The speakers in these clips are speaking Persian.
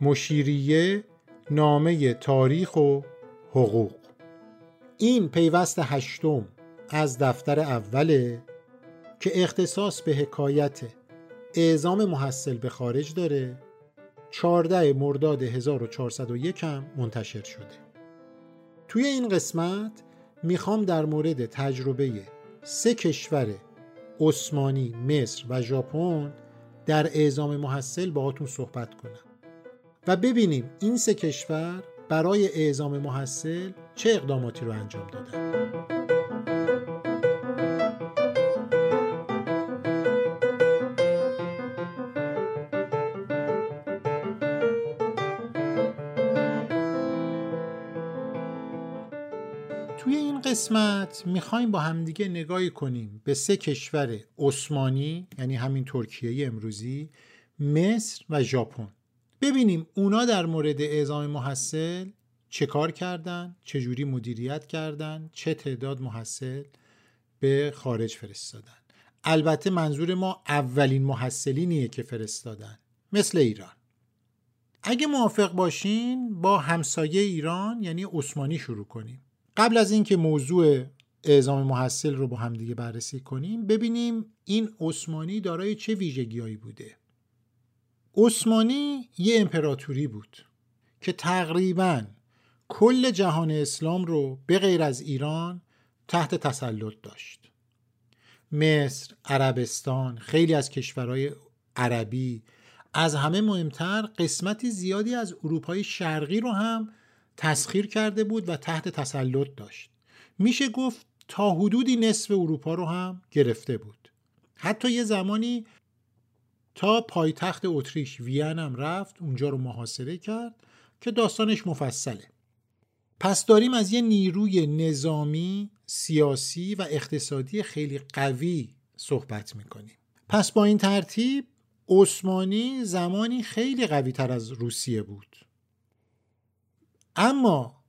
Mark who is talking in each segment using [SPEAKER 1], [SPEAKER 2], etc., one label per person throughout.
[SPEAKER 1] مشیریه نامه تاریخ و حقوق. این پیوست هشتم از دفتر اوله که اختصاص به حکایت اعزام محصل به خارج داره 14 مرداد 1401 هم منتشر شده. توی این قسمت می‌خوام در مورد تجربه سه کشور عثمانی، مصر و ژاپن در اعزام محصل باهاتون صحبت کنم. و ببینیم این سه کشور برای اعزام محصل چه اقداماتی رو انجام دادن. توی این قسمت می‌خوایم با همدیگه نگاهی کنیم به سه کشور عثمانی یعنی همین ترکیه امروزی مصر و ژاپن. ببینیم اونا در مورد اعزام محصل چه کار کردن چجوری مدیریت کردن چه تعداد محصل به خارج فرستادن. البته منظور ما اولین محصلینیه که فرستادن مثل ایران. اگه موافق باشین با همسایه ایران یعنی عثمانی شروع کنیم. قبل از اینکه موضوع اعزام محصل رو با همدیگه بررسی کنیم ببینیم این عثمانی دارای چه ویژگیهایی بوده. عثمانی یه امپراتوری بود که تقریبا کل جهان اسلام رو به غیر از ایران تحت تسلط داشت. مصر، عربستان، خیلی از کشورهای عربی از همه مهمتر قسمتی زیادی از اروپای شرقی رو هم تسخیر کرده بود و تحت تسلط داشت. میشه گفت تا حدودی نصف اروپا رو هم گرفته بود. حتی یه زمانی تا پایتخت اتریش وین هم رفت اونجا رو محاصره کرد که داستانش مفصله. پس داریم از یه نیروی نظامی، سیاسی و اقتصادی خیلی قوی صحبت می‌کنیم. پس با این ترتیب عثمانی زمانی خیلی قوی تر از روسیه بود. اما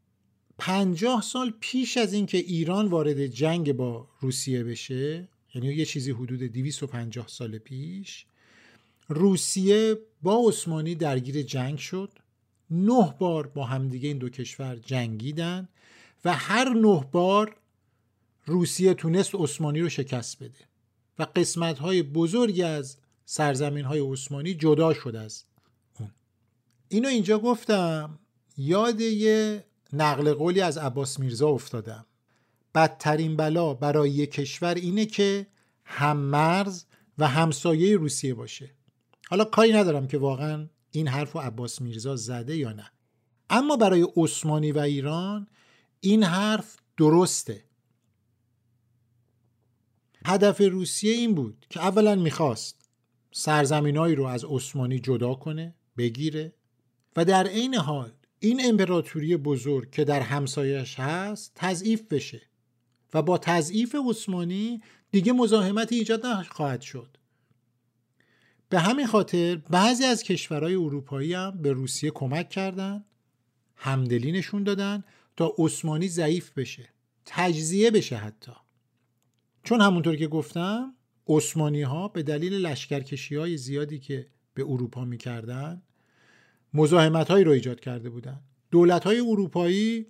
[SPEAKER 1] پنجاه سال پیش از اینکه ایران وارد جنگ با روسیه بشه یعنی یه چیزی حدود 250 سال پیش روسیه با عثمانی درگیر جنگ شد. نه بار با همدیگه این دو کشور جنگیدن و هر نه بار روسیه تونست عثمانی رو شکست بده و قسمت های بزرگی از سرزمین های عثمانی جدا شد از اون. اینو اینجا گفتم. یاد یه نقل قولی از عباس میرزا افتادم. بدترین بلا برای یک کشور اینه که هم مرز و همسایه روسیه باشه. حالا کاری ندارم که واقعا این حرف رو عباس میرزا زده یا نه. اما برای عثمانی و ایران این حرف درسته. هدف روسیه این بود که اولا می‌خواست سرزمینهایی رو از عثمانی جدا کنه بگیره و در عین حال این امپراتوری بزرگ که در همسایش هست تضعیف بشه و با تضعیف عثمانی دیگه مزاحمتی ایجاد نخواهد شد. به همین خاطر بعضی از کشورهای اروپایی هم به روسیه کمک کردند همدلی نشون دادن تا عثمانی ضعیف بشه تجزیه بشه حتی. چون همونطور که گفتم عثمانی ها به دلیل لشکرکشی های زیادی که به اروپا می‌کردن مزاحمت هایی رو ایجاد کرده بودن. دولت های اروپایی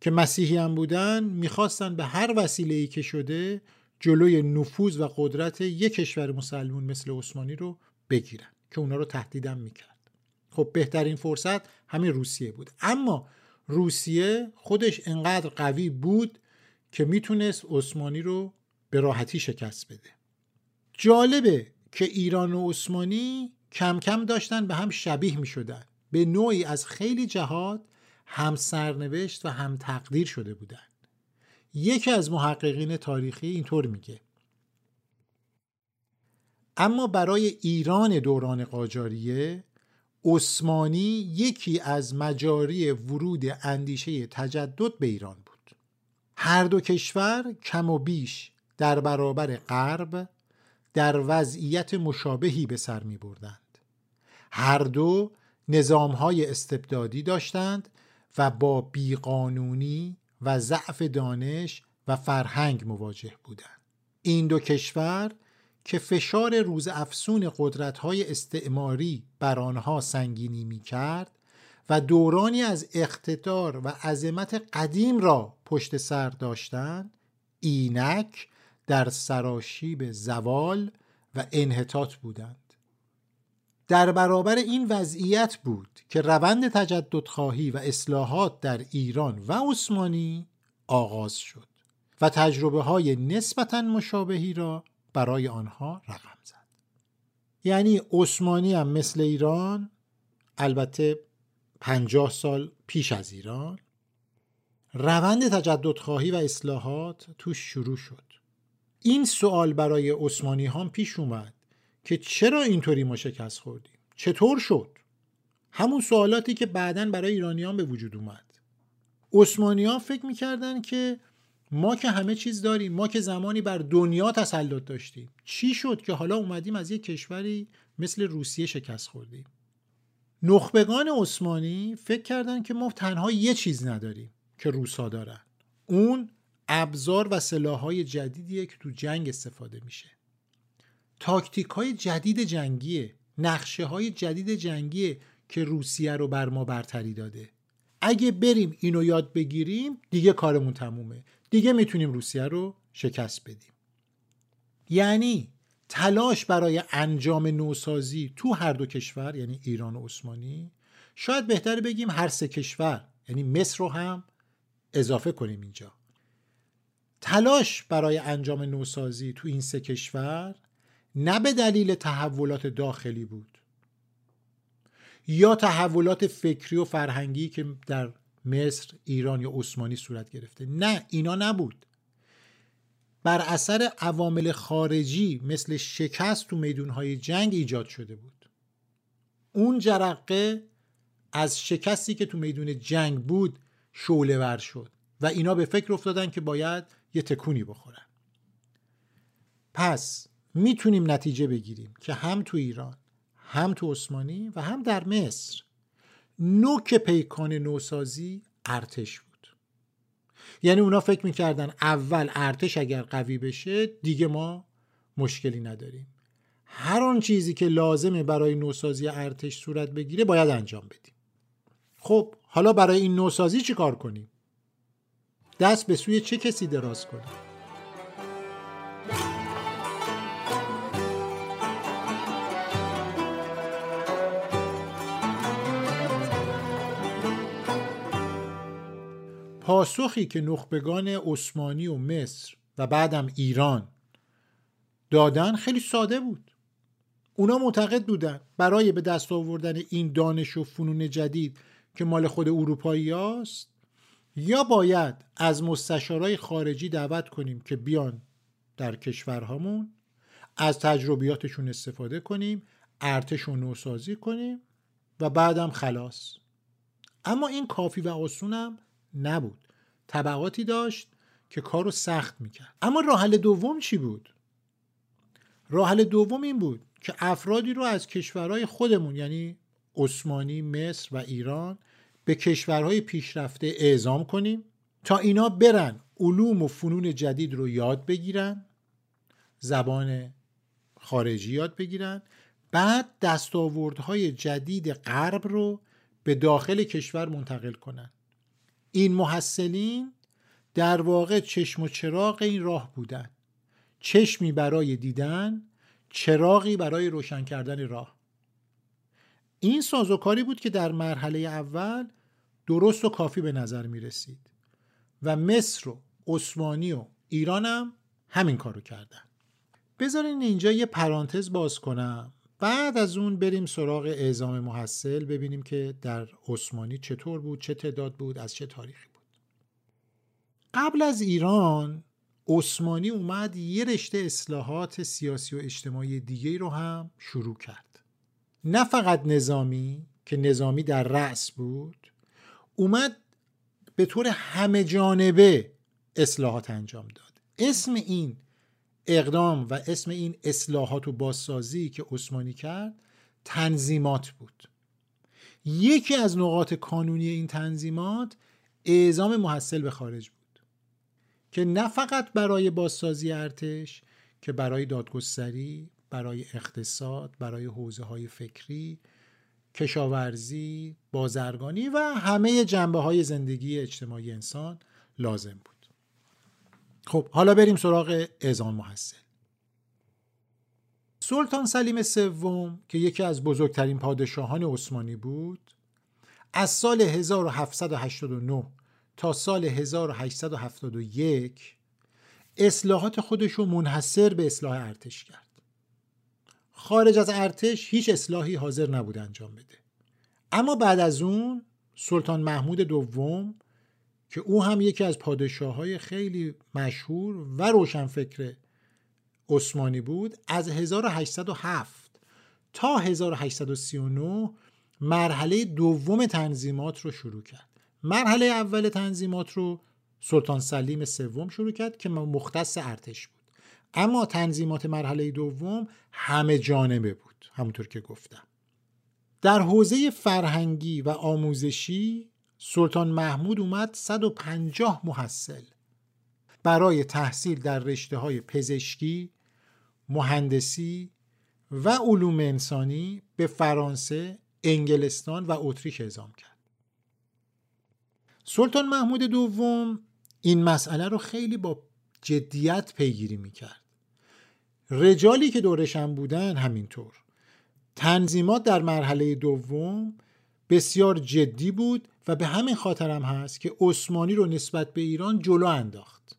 [SPEAKER 1] که مسیحی هم بودن می‌خواستن به هر وسیله که شده جلوی نفوذ و قدرت یک کشور مسلمون مثل عثمانی رو بگیرن که اونا رو تهدیدم می‌کرد. خب بهترین فرصت همین روسیه بود. اما روسیه خودش انقدر قوی بود که می‌تونست عثمانی رو به راحتی شکست بده. جالبه که ایران و عثمانی کم کم داشتن به هم شبیه می شدن به نوعی از خیلی جهات هم سرنوشت و هم تقدیر شده بودن. یکی از محققین تاریخی اینطور میگه. اما برای ایران دوران قاجاریه عثمانی یکی از مجاری ورود اندیشه تجدد به ایران بود. هر دو کشور کم و بیش در برابر غرب در وضعیت مشابهی به سر می بردند. هر دو نظام های استبدادی داشتند و با بیقانونی و ضعف دانش و فرهنگ مواجه بودند. این دو کشور که فشار روز افسون قدرت های استعماری بر آنها سنگینی می کرد و دورانی از اقتدار و عظمت قدیم را پشت سر داشتند اینک در سراشیب زوال و انحطاط بودند. در برابر این وضعیت بود که روند تجددخواهی و اصلاحات در ایران و عثمانی آغاز شد و تجربه های نسبتا مشابهی را برای آنها رقم زد. یعنی عثمانی هم مثل ایران البته پنجاه سال پیش از ایران روند تجددخواهی و اصلاحات توش شروع شد. این سوال برای عثمانی هم پیش اومد که چرا اینطوری ما شکست خوردیم؟ چطور شد؟ همون سوالاتی که بعدا برای ایرانیان به وجود اومد. عثمانی ها فکر می‌کردن که ما که همه چیز داریم ما که زمانی بر دنیا تسلط داشتیم. چی شد که حالا اومدیم از یک کشوری مثل روسیه شکست خوردیم؟ نخبگان عثمانی فکر کردن که ما تنها یه چیز نداریم که روسا دارن. اون ابزار و سلاحهای جدیدیه که تو جنگ استفاده میشه. تاکتیک های جدید جنگیه نقشه های جدید جنگیه که روسیه رو بر ما برتری داده. اگه بریم اینو یاد بگیریم دیگه کارمون تمومه. دیگه می‌تونیم روسیه رو شکست بدیم. یعنی تلاش برای انجام نوسازی تو هر دو کشور یعنی ایران و عثمانی شاید بهتر بگیم هر سه کشور یعنی مصر رو هم اضافه کنیم اینجا. تلاش برای انجام نوسازی تو این سه کشور نه به دلیل تحولات داخلی بود یا تحولات فکری و فرهنگی که در مصر، ایران یا عثمانی صورت گرفته. نه اینا نبود. بر اثر عوامل خارجی مثل شکست تو میدونهای جنگ ایجاد شده بود. اون جرقه از شکستی که تو میدون جنگ بود شعله ور شد و اینا به فکر افتادن که باید یه تکونی بخورن. پس می‌تونیم نتیجه بگیریم که هم تو ایران هم تو عثمانی و هم در مصر. نوک پیکان نوسازی ارتش بود. یعنی اونا فکر می‌کردن اول ارتش اگر قوی بشه دیگه ما مشکلی نداریم. هر آن چیزی که لازمه برای نوسازی ارتش صورت بگیره باید انجام بدیم. خب حالا برای این نوسازی چی کار کنیم؟ دست به سوی چه کسی دراز کنیم؟ پاسخی که نخبگان عثمانی و مصر و بعدم ایران دادن خیلی ساده بود. اونا معتقد بودن برای به دست آوردن این دانش و فنون جدید که مال خود اروپایی هاست یا باید از مستشارای خارجی دعوت کنیم که بیان در کشورهامون از تجربیاتشون استفاده کنیم ارتش رو نوسازی کنیم و بعدم خلاص. اما این کافی و آسونم نبود. طبقاتی داشت که کارو سخت می‌کرد. اما راحل دوم چی بود؟ راحل دوم این بود که افرادی رو از کشورهای خودمون یعنی عثمانی مصر و ایران به کشورهای پیشرفته اعزام کنیم تا اینا برن علوم و فنون جدید رو یاد بگیرن زبان خارجی یاد بگیرن بعد دستاوردهای جدید غرب رو به داخل کشور منتقل کنن. این محصلین در واقع چشم و چراغ این راه بودن. چشمی برای دیدن چراغی برای روشن کردن راه. این سازوکاری بود که در مرحله اول درست و کافی به نظر می رسید و مصر و عثمانی و ایران هم همین کارو کردن. بذارین اینجا یه پرانتز باز کنم. بعد از اون بریم سراغ اعزام محصل ببینیم که در عثمانی چطور بود چه تعداد بود از چه تاریخی بود. قبل از ایران عثمانی اومد یه رشته اصلاحات سیاسی و اجتماعی دیگه رو هم شروع کرد. نه فقط نظامی که نظامی در رأس بود اومد به طور همه جانبه اصلاحات انجام داد. اسم این اقدام و اسم این اصلاحات و بازسازی که عثمانی کرد تنظیمات بود. یکی از نقاط کانونی این تنظیمات اعزام محصل به خارج بود که نه فقط برای بازسازی ارتش که برای دادگستری برای اقتصاد برای حوزه های فکری کشاورزی بازرگانی و همه جنبه های زندگی اجتماعی انسان لازم بود. خب حالا بریم سراغ اعزام محصل. سلطان سلیم سوم که یکی از بزرگترین پادشاهان عثمانی بود از سال 1789 تا سال 1871 اصلاحات خودش رو منحصر به اصلاح ارتش کرد. خارج از ارتش هیچ اصلاحی حاضر نبود انجام بده. اما بعد از اون سلطان محمود دوم که او هم یکی از پادشاه های خیلی مشهور و روشنفکر عثمانی بود از 1807 تا 1839 مرحله دوم تنظیمات رو شروع کرد. مرحله اول تنظیمات رو سلطان سلیم سوم شروع کرد که مختص ارتش بود. اما تنظیمات مرحله دوم همه جانبه بود همونطور که گفتم. در حوزه فرهنگی و آموزشی سلطان محمود اومد 150 محصل برای تحصیل در رشته های پزشکی، مهندسی و علوم انسانی به فرانسه، انگلستان و اتریش اعزام کرد. سلطان محمود دوم این مسئله رو خیلی با جدیت پیگیری می‌کرد. رجالی که دورشم بودن همینطور. تنظیمات در مرحله دوم بسیار جدی بود و به همین خاطرم هست که عثمانی رو نسبت به ایران جلو انداخت.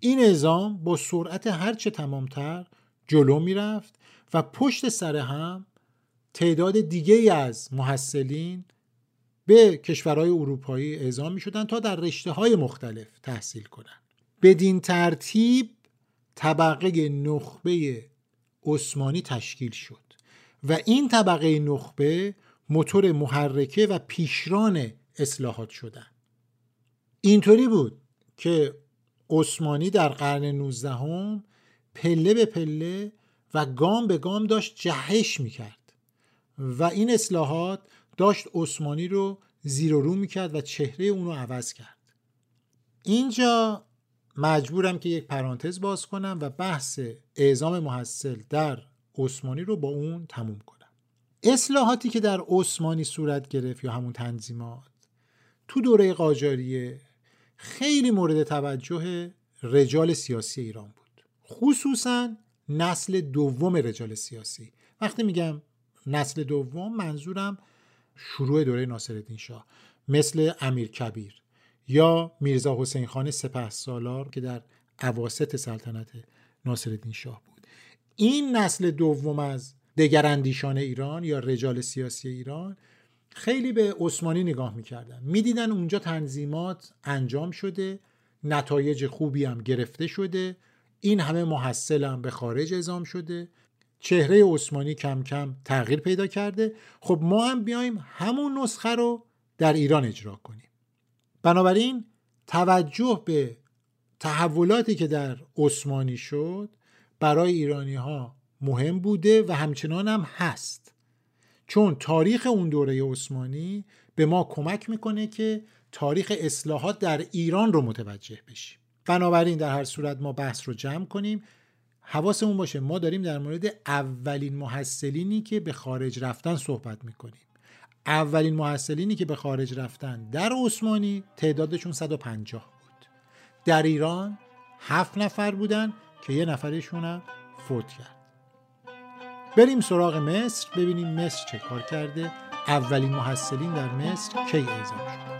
[SPEAKER 1] این نظام با سرعت هرچه تمامتر جلو می‌رفت و پشت سر هم تعداد دیگه از محصلین به کشورهای اروپایی اعزام می شدن تا در رشته های مختلف تحصیل کنند. بدین ترتیب طبقه نخبه عثمانی تشکیل شد و این طبقه نخبه موتور محرکه و پیشران اصلاحات شدن. اینطوری بود که عثمانی در قرن 19 پله به پله و گام به گام داشت جهش می‌کرد و این اصلاحات داشت عثمانی رو زیر و رو می‌کرد و چهره اون رو عوض کرد. اینجا مجبورم که یک پرانتز باز کنم و بحث اعزام محصل در عثمانی رو با اون تموم کنم. اصلاحاتی که در عثمانی صورت گرفت یا همون تنظیمات. تو دوره قاجاریه خیلی مورد توجه رجال سیاسی ایران بود. خصوصا نسل دوم رجال سیاسی. وقتی میگم نسل دوم منظورم شروع دوره ناصرالدین شاه مثل امیر کبیر یا میرزا حسین خان سپه سالار که در عواست سلطنت ناصرالدین شاه بود. این نسل دوم از دگراندیشان ایران یا رجال سیاسی ایران خیلی به عثمانی نگاه می‌کردن. می‌دیدن اونجا تنظیمات انجام شده نتایج خوبی هم گرفته شده این همه محصل هم به خارج ازام شده. چهره عثمانی کم کم تغییر پیدا کرده. خب ما هم بیایم همون نسخه رو در ایران اجرا کنیم. بنابراین توجه به تحولاتی که در عثمانی شد برای ایرانی ها مهم بوده و همچنان هم هست. چون تاریخ اون دوره عثمانی به ما کمک می‌کنه که تاریخ اصلاحات در ایران رو متوجه بشیم. بنابراین در هر صورت ما بحث رو جمع کنیم. حواسمون باشه ما داریم در مورد اولین محصلینی که به خارج رفتن صحبت می‌کنیم. اولین محصلینی که به خارج رفتن در عثمانی تعدادشون 150 بود. در ایران هفت نفر بودن که یه نفرشون هم فوت کرد. بریم سراغ مصر ببینیم مصر چه کار کرده. اولین محصلین در مصر کی اعزام شد؟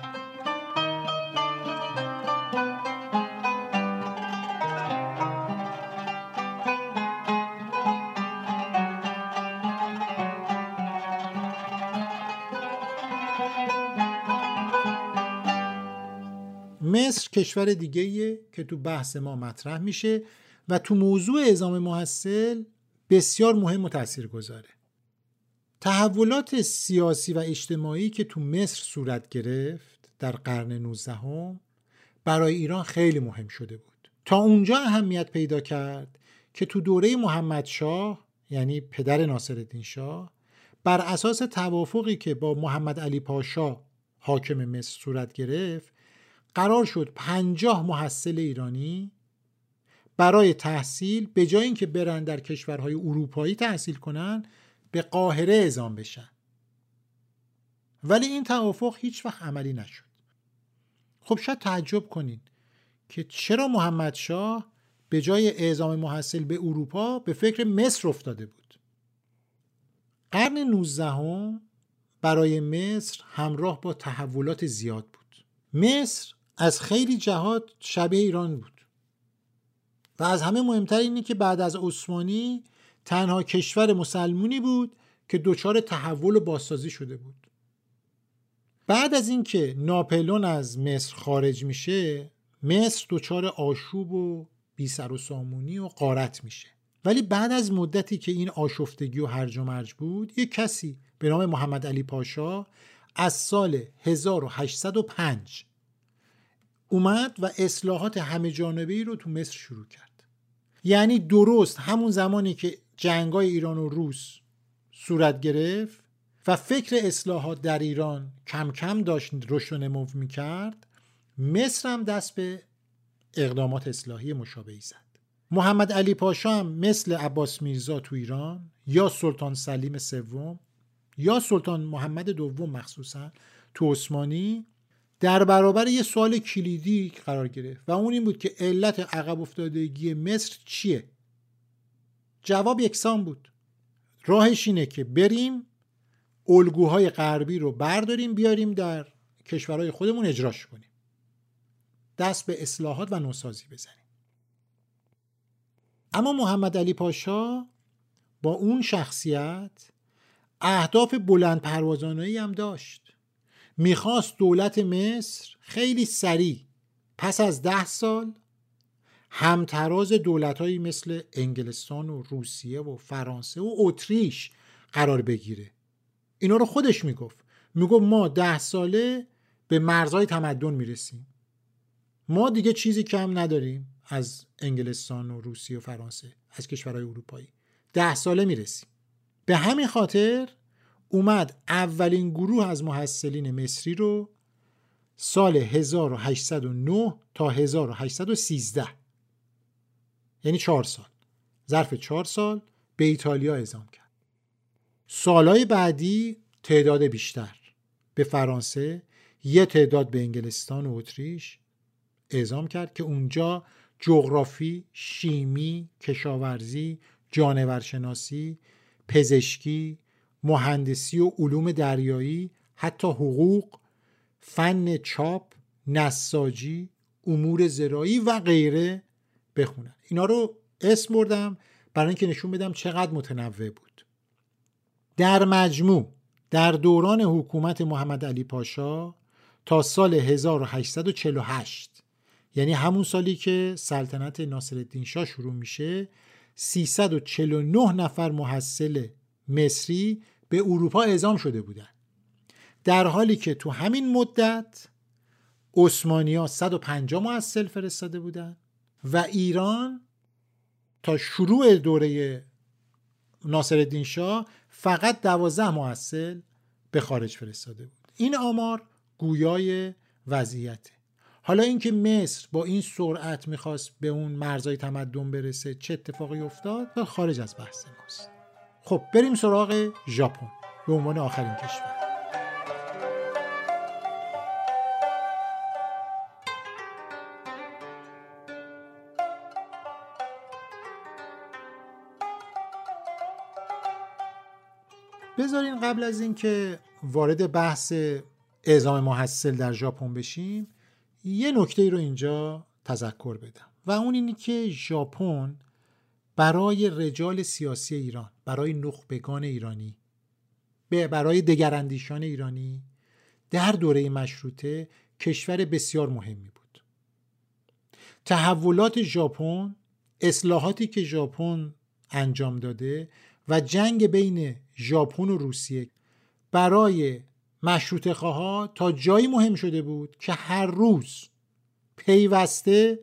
[SPEAKER 1] مصر کشور دیگه که تو بحث ما مطرح میشه و تو موضوع اعزام محصل بسیار مهم و تأثیر گذاره تحولات سیاسی و اجتماعی که تو مصر صورت گرفت در قرن 19 برای ایران خیلی مهم شده بود. تا اونجا اهمیت پیدا کرد که تو دوره محمد شاه یعنی پدر ناصرالدین شاه بر اساس توافقی که با محمد علی پاشا حاکم مصر صورت گرفت قرار شد پنجاه محصل ایرانی برای تحصیل به جای اینکه برن در کشورهای اروپایی تحصیل کنن به قاهره اعزام بشن. ولی این توافق هیچ وقت عملی نشد. خب شاید تعجب کنید که چرا محمد شاه به جای اعزام محصل به اروپا به فکر مصر افتاده بود. قرن 19 برای مصر همراه با تحولات زیاد بود. مصر از خیلی جهات شبیه ایران بود. و از همه مهمتر اینه که بعد از عثمانی تنها کشور مسلمونی بود که دچار تحول و بازسازی شده بود. بعد از اینکه ناپلون از مصر خارج میشه مصر دچار آشوب و بی سر و سامونی و قارت میشه. ولی بعد از مدتی که این آشفتگی و هرج و مرج بود یک کسی به نام محمد علی پاشا از سال 1805 اومد و اصلاحات همه جانبه ای رو تو مصر شروع کرد. یعنی درست همون زمانی که جنگای ایران و روس صورت گرفت و فکر اصلاحات در ایران کم کم داشت رشد و نمو می‌کرد مصر هم دست به اقدامات اصلاحی مشابهی زد. محمد علی پاشا هم مثل عباس میرزا تو ایران یا سلطان سلیم سوم یا سلطان محمد دوم مخصوصا تو عثمانی در برابر یه سوال کلیدی قرار گرفت و اون این بود که علت عقب افتادگی مصر چیه؟ جواب یکسان بود. راهش اینه که بریم الگوهای غربی رو برداریم بیاریم در کشورهای خودمون اجراش کنیم. دست به اصلاحات و نوسازی بزنیم. اما محمد علی پاشا با اون شخصیت اهداف بلند پروازانهی هم داشت. می‌خواست دولت مصر خیلی سریع پس از ده سال همتراز دولتهایی مثل انگلستان و روسیه و فرانسه و اتریش قرار بگیره. اینا رو خودش می‌گفت. می‌گفت ما ده ساله به مرزهای تمدن می‌رسیم. ما دیگه چیزی کم نداریم از انگلستان و روسیه و فرانسه از کشورهای اروپایی. ده ساله می‌رسیم. به همین خاطر اومد اولین گروه از محصلین مصری رو سال 1809 تا 1813 یعنی چهار سال. ظرف چهار سال به ایتالیا اعزام کرد. سالهای بعدی تعداد بیشتر. به فرانسه یه تعداد به انگلستان و اتریش اعزام کرد که اونجا جغرافی، شیمی، کشاورزی، جانورشناسی، پزشکی، مهندسی و علوم دریایی، حتی حقوق، فن چاپ، نساجی، امور زراعی و غیره بخونن اینا رو اسم بردم برای اینکه نشون بدم چقدر متنوع بود. در مجموع در دوران حکومت محمد علی پاشا تا سال 1848 یعنی همون سالی که سلطنت ناصرالدین شاه شروع میشه 349 نفر محصل مصری به اروپا اعزام شده بودند در حالی که تو همین مدت ها 150 محصل فرستاده بودند و ایران تا شروع دوره ناصرالدین شاه فقط 12 محصل به خارج فرستاده بود. این آمار گویای وضعیته. حالا اینکه مصر با این سرعت می‌خواست به اون مرزای تمدن برسه چه اتفاقی افتاد؟ خارج از بحث ماست. خب بریم سراغ ژاپن به عنوان آخرین کشور. بذارین قبل از اینکه وارد بحث اعزام محصل در ژاپن بشیم یه نکته رو اینجا تذکر بدم. و اون اینی که ژاپن برای رجال سیاسی ایران برای نخبگان ایرانی برای دگراندیشان ایرانی در دوره مشروطه کشور بسیار مهمی بود. تحولات ژاپن اصلاحاتی که ژاپن انجام داده و جنگ بین ژاپن و روسیه برای مشروط خواه تا جایی مهم شده بود که هر روز پیوسته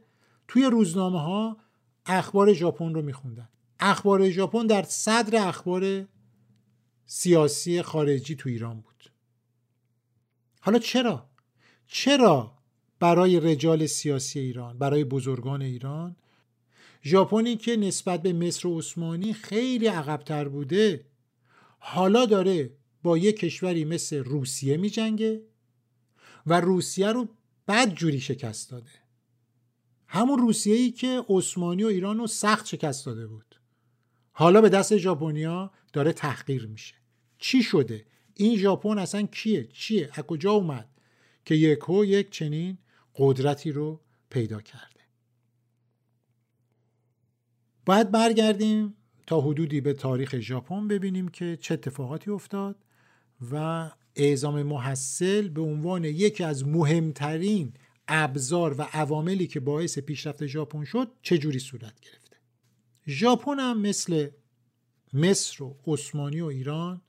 [SPEAKER 1] توی روزنامه ها اخبار ژاپن رو میخوندن. اخبار ژاپن در صدر اخبار سیاسی خارجی تو ایران بود. حالا چرا؟ چرا برای رجال سیاسی ایران برای بزرگان ایران ژاپنی که نسبت به مصر و عثمانی خیلی عقبتر بوده حالا داره با یک کشوری مثل روسیه می جنگه و روسیه رو بد جوری شکست داده؟ همون روسیه ای که عثمانی و ایران رو سخت شکست داده بود. حالا به دست ژاپنیا داره تحقیر میشه. چی شده؟ این ژاپن اصلا کیه؟ چیه؟ از کجا اومد؟ که یکو یک چنین قدرتی رو پیدا کرده. باید برگردیم تا حدودی به تاریخ ژاپن ببینیم که چه اتفاقاتی افتاد و اعزام محصل به عنوان یکی از مهمترین ابزار و عواملی که باعث پیشرفت ژاپن شد چه جوری صورت گرفته؟ ژاپن هم مثل مصر و عثمانی و ایران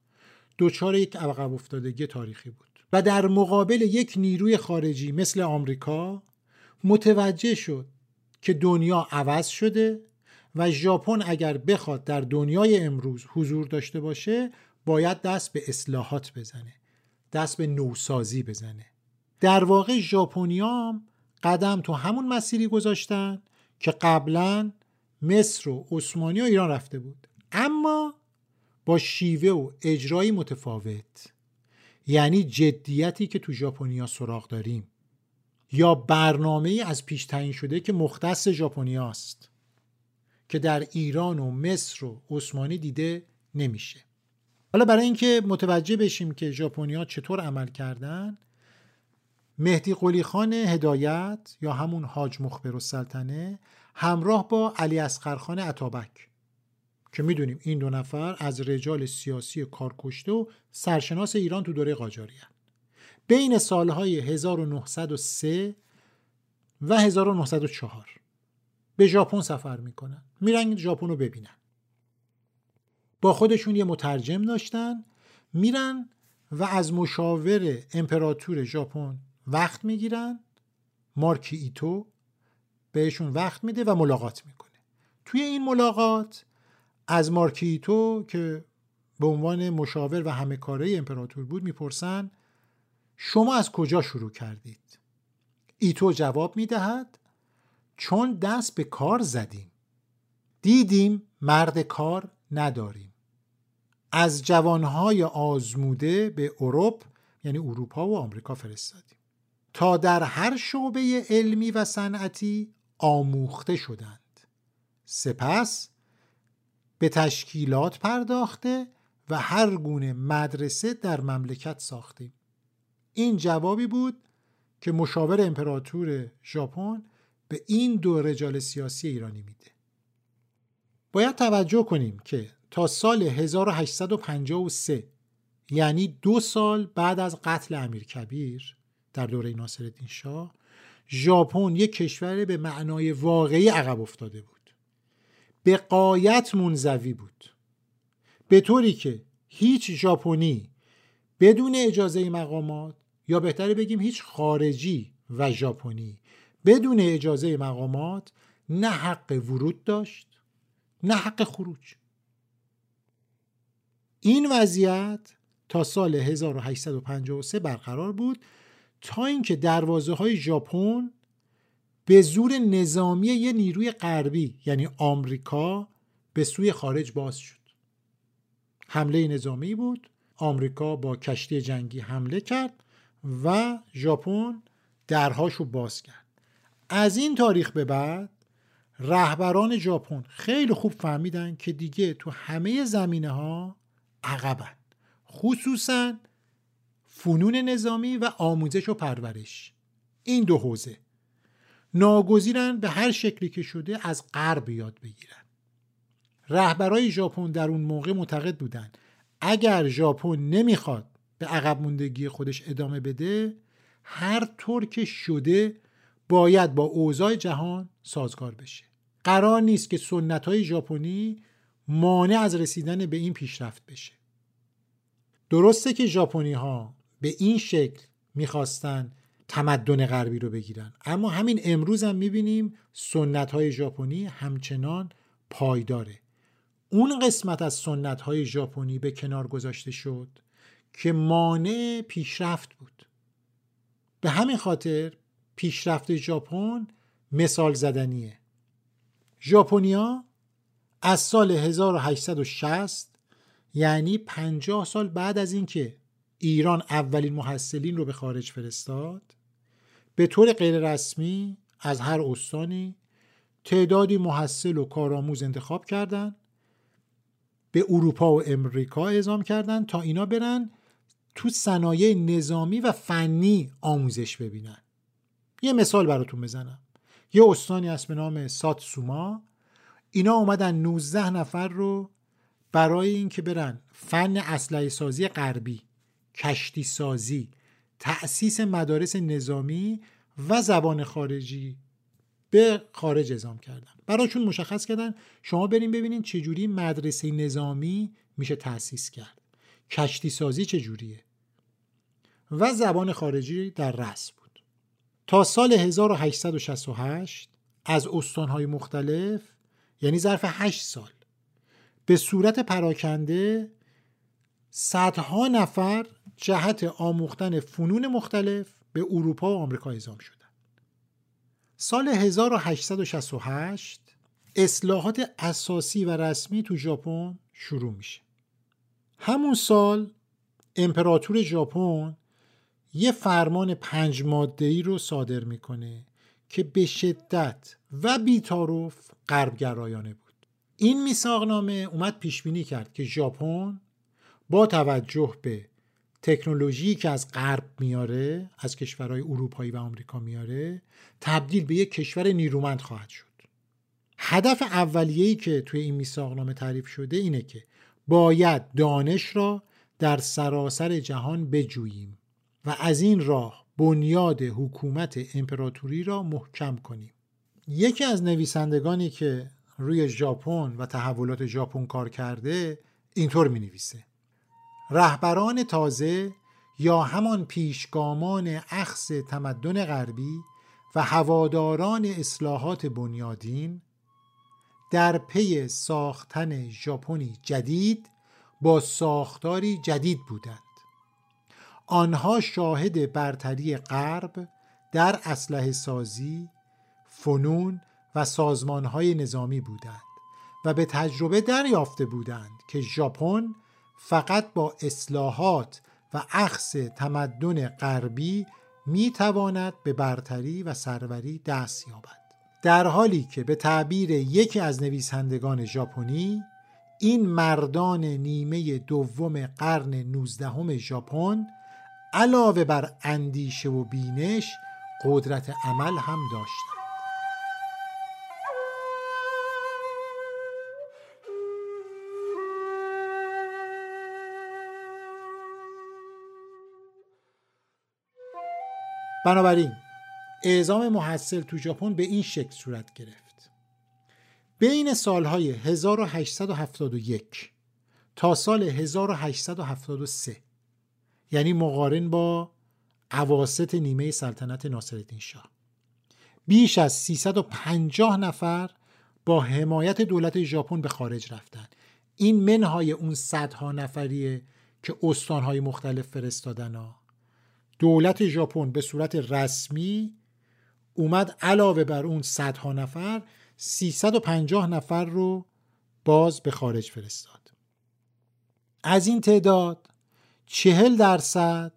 [SPEAKER 1] دچار یک عقب افتادگی تاریخی بود و در مقابل یک نیروی خارجی مثل آمریکا متوجه شد که دنیا عوض شده و ژاپن اگر بخواد در دنیای امروز حضور داشته باشه باید دست به اصلاحات بزنه دست به نوسازی بزنه. در واقع ژاپنیام قدم تو همون مسیری گذاشتن که قبلا مصر و عثمانی و ایران رفته بود. اما با شیوه و اجرایی متفاوت. یعنی جدیتی که تو ژاپنیا سراغ داریم. یا برنامه از پیش تعیین شده که مختص ژاپنیاست که در ایران و مصر و عثمانی دیده نمیشه. حالا برای اینکه متوجه بشیم که ژاپنیا چطور عمل کردن مهدی قلی خان هدایت یا همون حاج مخبر السلطنه همراه با علی اصغرخان عطابک که می‌دونیم این دو نفر از رجال سیاسی کارکشته و سرشناس ایران تو دوره قاجاری بین سالهای 1903 و 1904 به ژاپن سفر می‌کنن. میرن ژاپن رو ببینن. با خودشون یه مترجم داشتن میرن و از مشاور امپراتور ژاپن وقت می‌گیرن مارکی ایتو بهشون وقت میده و ملاقات می‌کنه. توی این ملاقات از مارکی ایتو که به عنوان مشاور و همه کاره امپراتور بود می‌پرسن شما از کجا شروع کردید؟ ایتو جواب می‌دهد چون دست به کار زدیم. دیدیم مرد کار نداریم. از جوانهای آزموده به اروپ یعنی اروپا و آمریکا فرستادیم. تا در هر شعبه علمی و صنعتی آموخته شدند. سپس به تشکیلات پرداخته و هر گونه مدرسه در مملکت ساختیم. این جوابی بود که مشاور امپراتور ژاپن به این دو رجال سیاسی ایرانی میده. باید توجه کنیم که تا سال 1853 یعنی دو سال بعد از قتل امیر کبیر در دوره ناصرالدین شاه ژاپن یک کشور به معنای واقعی عقب افتاده بود. به قایت منزوی بود. به طوری که هیچ ژاپنی بدون اجازه مقامات یا بهتره بگیم هیچ خارجی و ژاپنی بدون اجازه مقامات نه حق ورود داشت نه حق خروج. این وضعیت تا سال 1853 برقرار بود تا اینکه دروازه های ژاپن به زور نظامی یه نیروی غربی یعنی آمریکا به سوی خارج باز شد. حمله نظامی بود. آمریکا با کشتی جنگی حمله کرد و ژاپن درهاشو باز کرد. از این تاریخ به بعد رهبران ژاپن خیلی خوب فهمیدن که دیگه تو همه زمینه ها عقبن. خصوصا فنون نظامی و آموزش و پرورش. این دو حوزه. ناگزیرن به هر شکلی که شده از غرب یاد بگیرن. رهبرای ژاپن در اون موقع معتقد بودن اگر ژاپن نمی‌خواد به عقب موندگی خودش ادامه بده هر طور که شده باید با اوضاع جهان سازگار بشه. قرار نیست که سنت های ژاپنی مانع از رسیدن به این پیشرفت بشه. درسته که ژاپنی ها به این شکل می‌خواستن تمدن غربی رو بگیرن. اما همین امروز هم می‌بینیم سنت های ژاپنی همچنان پایداره. اون قسمت از سنت های ژاپنی به کنار گذاشته شد که مانع پیشرفت بود. به همین خاطر پیشرفت ژاپن مثال زدنیه. ژاپنیا از سال 1860 یعنی 50 سال بعد از اینکه ایران اولین محصلین رو به خارج فرستاد. به طور غیررسمی از هر استانی تعدادی محصل و کارآموز انتخاب کردند به اروپا و امریکا اعزام کردند تا اینا برن تو صنایع نظامی و فنی آموزش ببینن. یه مثال براتون بزنم. یه استانی هست به نام ساتسوما. اینا اومدن 19 نفر رو برای اینکه برن فن اسلحه سازی غربی. کشتی سازی تأسیس مدارس نظامی و زبان خارجی به خارج ازام کردن. براشون مشخص کردن شما بریم ببینین چجوری مدرسه نظامی میشه تأسیس کرد. کشتی سازی چجوریه؟ و زبان خارجی در رأس بود. تا سال 1868 از استانهای مختلف یعنی ظرف 8 سال به صورت پراکنده صدها نفر جهت آموختن فنون مختلف به اروپا و آمریکا اعزام شدند. سال 1868 اصلاحات اساسی و رسمی تو ژاپن شروع میشه. همون سال امپراتور ژاپن یه فرمان پنج ماده رو صادر می‌کنه که به شدت و بیتاروف غربگرایانه بود. این میثاقنامه اومد پیش بینی کرد که ژاپن با توجه به تکنولوژی که از غرب میاره از کشورهای اروپایی و آمریکا میاره تبدیل به یک کشور نیرومند خواهد شد. هدف اولیه‌ای که توی این میثاقنامه تعریف شده اینه که باید دانش را در سراسر جهان بجوییم و از این راه بنیاد حکومت امپراتوری را محکم کنیم. یکی از نویسندگانی که روی ژاپن و تحولات ژاپن کار کرده اینطور می نویسه رهبران تازه یا همان پیشگامان اخص تمدن غربی و هواداران اصلاحات بنیادین در پی ساختن ژاپنی جدید با ساختاری جدید بودند. آنها شاهد برتری غرب در اسلحه سازی فنون و سازمانهای نظامی بودند و به تجربه دریافته بودند که ژاپن فقط با اصلاحات و اخص تمدن غربی می تواند به برتری و سروری دست یابد. در حالی که به تعبیر یکی از نویسندگان ژاپنی این مردان نیمه دوم قرن نوزدهم ژاپن علاوه بر اندیشه و بینش قدرت عمل هم داشتند. بنابراین اعزام محصل تو ژاپن به این شکل صورت گرفت. بین سالهای 1871 تا سال 1873 یعنی مقارن با عواست نیمه سلطنت ناصرالدین شاه. بیش از 350 نفر با حمایت دولت ژاپن به خارج رفتند این منهای اون صدها نفریه که استانهای مختلف فرستادن ها. دولت ژاپن به صورت رسمی اومد علاوه بر اون صدها نفر 350 نفر رو باز به خارج فرستاد. از این تعداد چهل درصد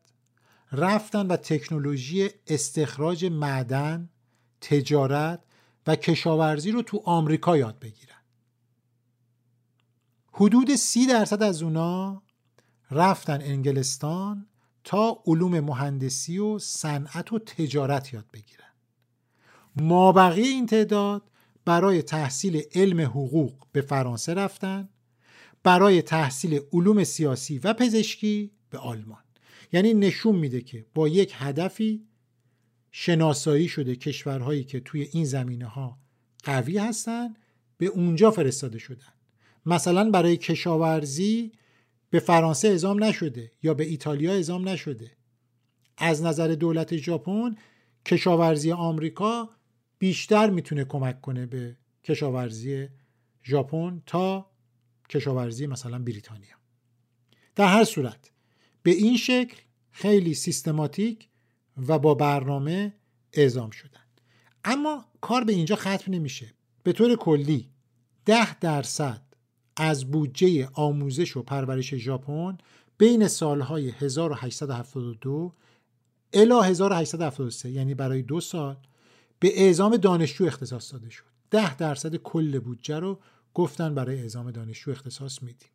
[SPEAKER 1] رفتن و تکنولوژی استخراج معدن تجارت و کشاورزی رو تو آمریکا یاد بگیرن. حدود سی درصد از اونا رفتن انگلستان تا علوم مهندسی و صنعت و تجارت یاد بگیرن. مابقی این تعداد برای تحصیل علم حقوق به فرانسه رفتن برای تحصیل علوم سیاسی و پزشکی به آلمان. یعنی نشون میده که با یک هدفی شناسایی شده کشورهایی که توی این زمینه ها قوی هستن به اونجا فرستاده شدن. مثلا برای کشاورزی به فرانسه اعزام نشده یا به ایتالیا اعزام نشده. از نظر دولت ژاپن کشاورزی آمریکا بیشتر می‌تونه کمک کنه به کشاورزی ژاپن تا کشاورزی مثلا بریتانیا. در هر صورت به این شکل خیلی سیستماتیک و با برنامه اعزام شدن. اما کار به اینجا ختم نمیشه. به طور کلی ده درصد از بودجه آموزش و پرورش ژاپن بین سالهای 1872 الی 1873 یعنی برای دو سال به اعزام دانشجو اختصاص داده شد. ده درصد کل بودجه رو گفتن برای اعزام دانشجو اختصاص میدیم.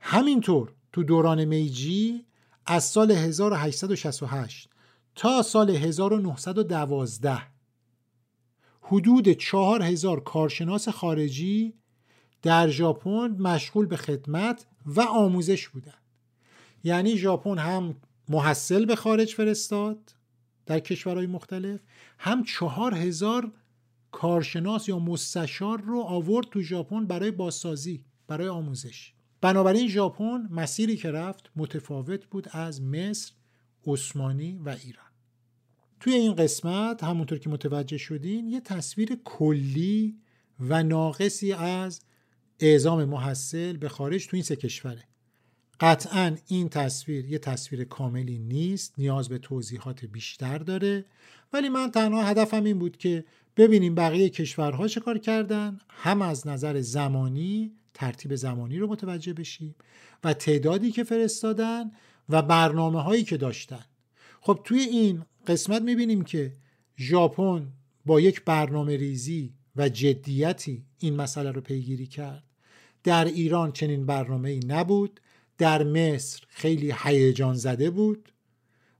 [SPEAKER 1] همینطور تو دوران میجی از سال 1868 تا سال 1912 حدود 4000 کارشناس خارجی در ژاپن مشغول به خدمت و آموزش بودند یعنی ژاپن هم محصل به خارج فرستاد در کشورهای مختلف هم چهار هزار کارشناس یا مستشار رو آورد تو ژاپن برای بازسازی برای آموزش. بنابراین ژاپن مسیری که رفت متفاوت بود از مصر عثمانی و ایران. توی این قسمت همونطور که متوجه شدین یه تصویر کلی و ناقصی از اعزام محصل به خارج تو این سه کشوره. قطعا این تصویر یه تصویر کاملی نیست نیاز به توضیحات بیشتر داره. ولی من تنها هدفم این بود که ببینیم بقیه کشورها چه کار کردن. هم از نظر زمانی ترتیب زمانی رو متوجه بشیم و تعدادی که فرستادن و برنامه هایی که داشتن. خب توی این قسمت می‌بینیم که ژاپن با یک برنامه ریزی و جدیتی این مسئله رو پیگیری کرد. در ایران چنین برنامه ای نبود در مصر خیلی هیجان زده بود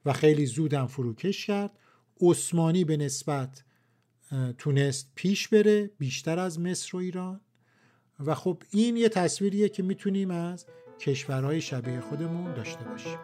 [SPEAKER 1] و خیلی زودم فروکش کرد. عثمانی به نسبت تونست پیش بره بیشتر از مصر و ایران. و خب این یه تصویریه که می‌تونیم از کشورهای شبیه خودمون داشته باشیم.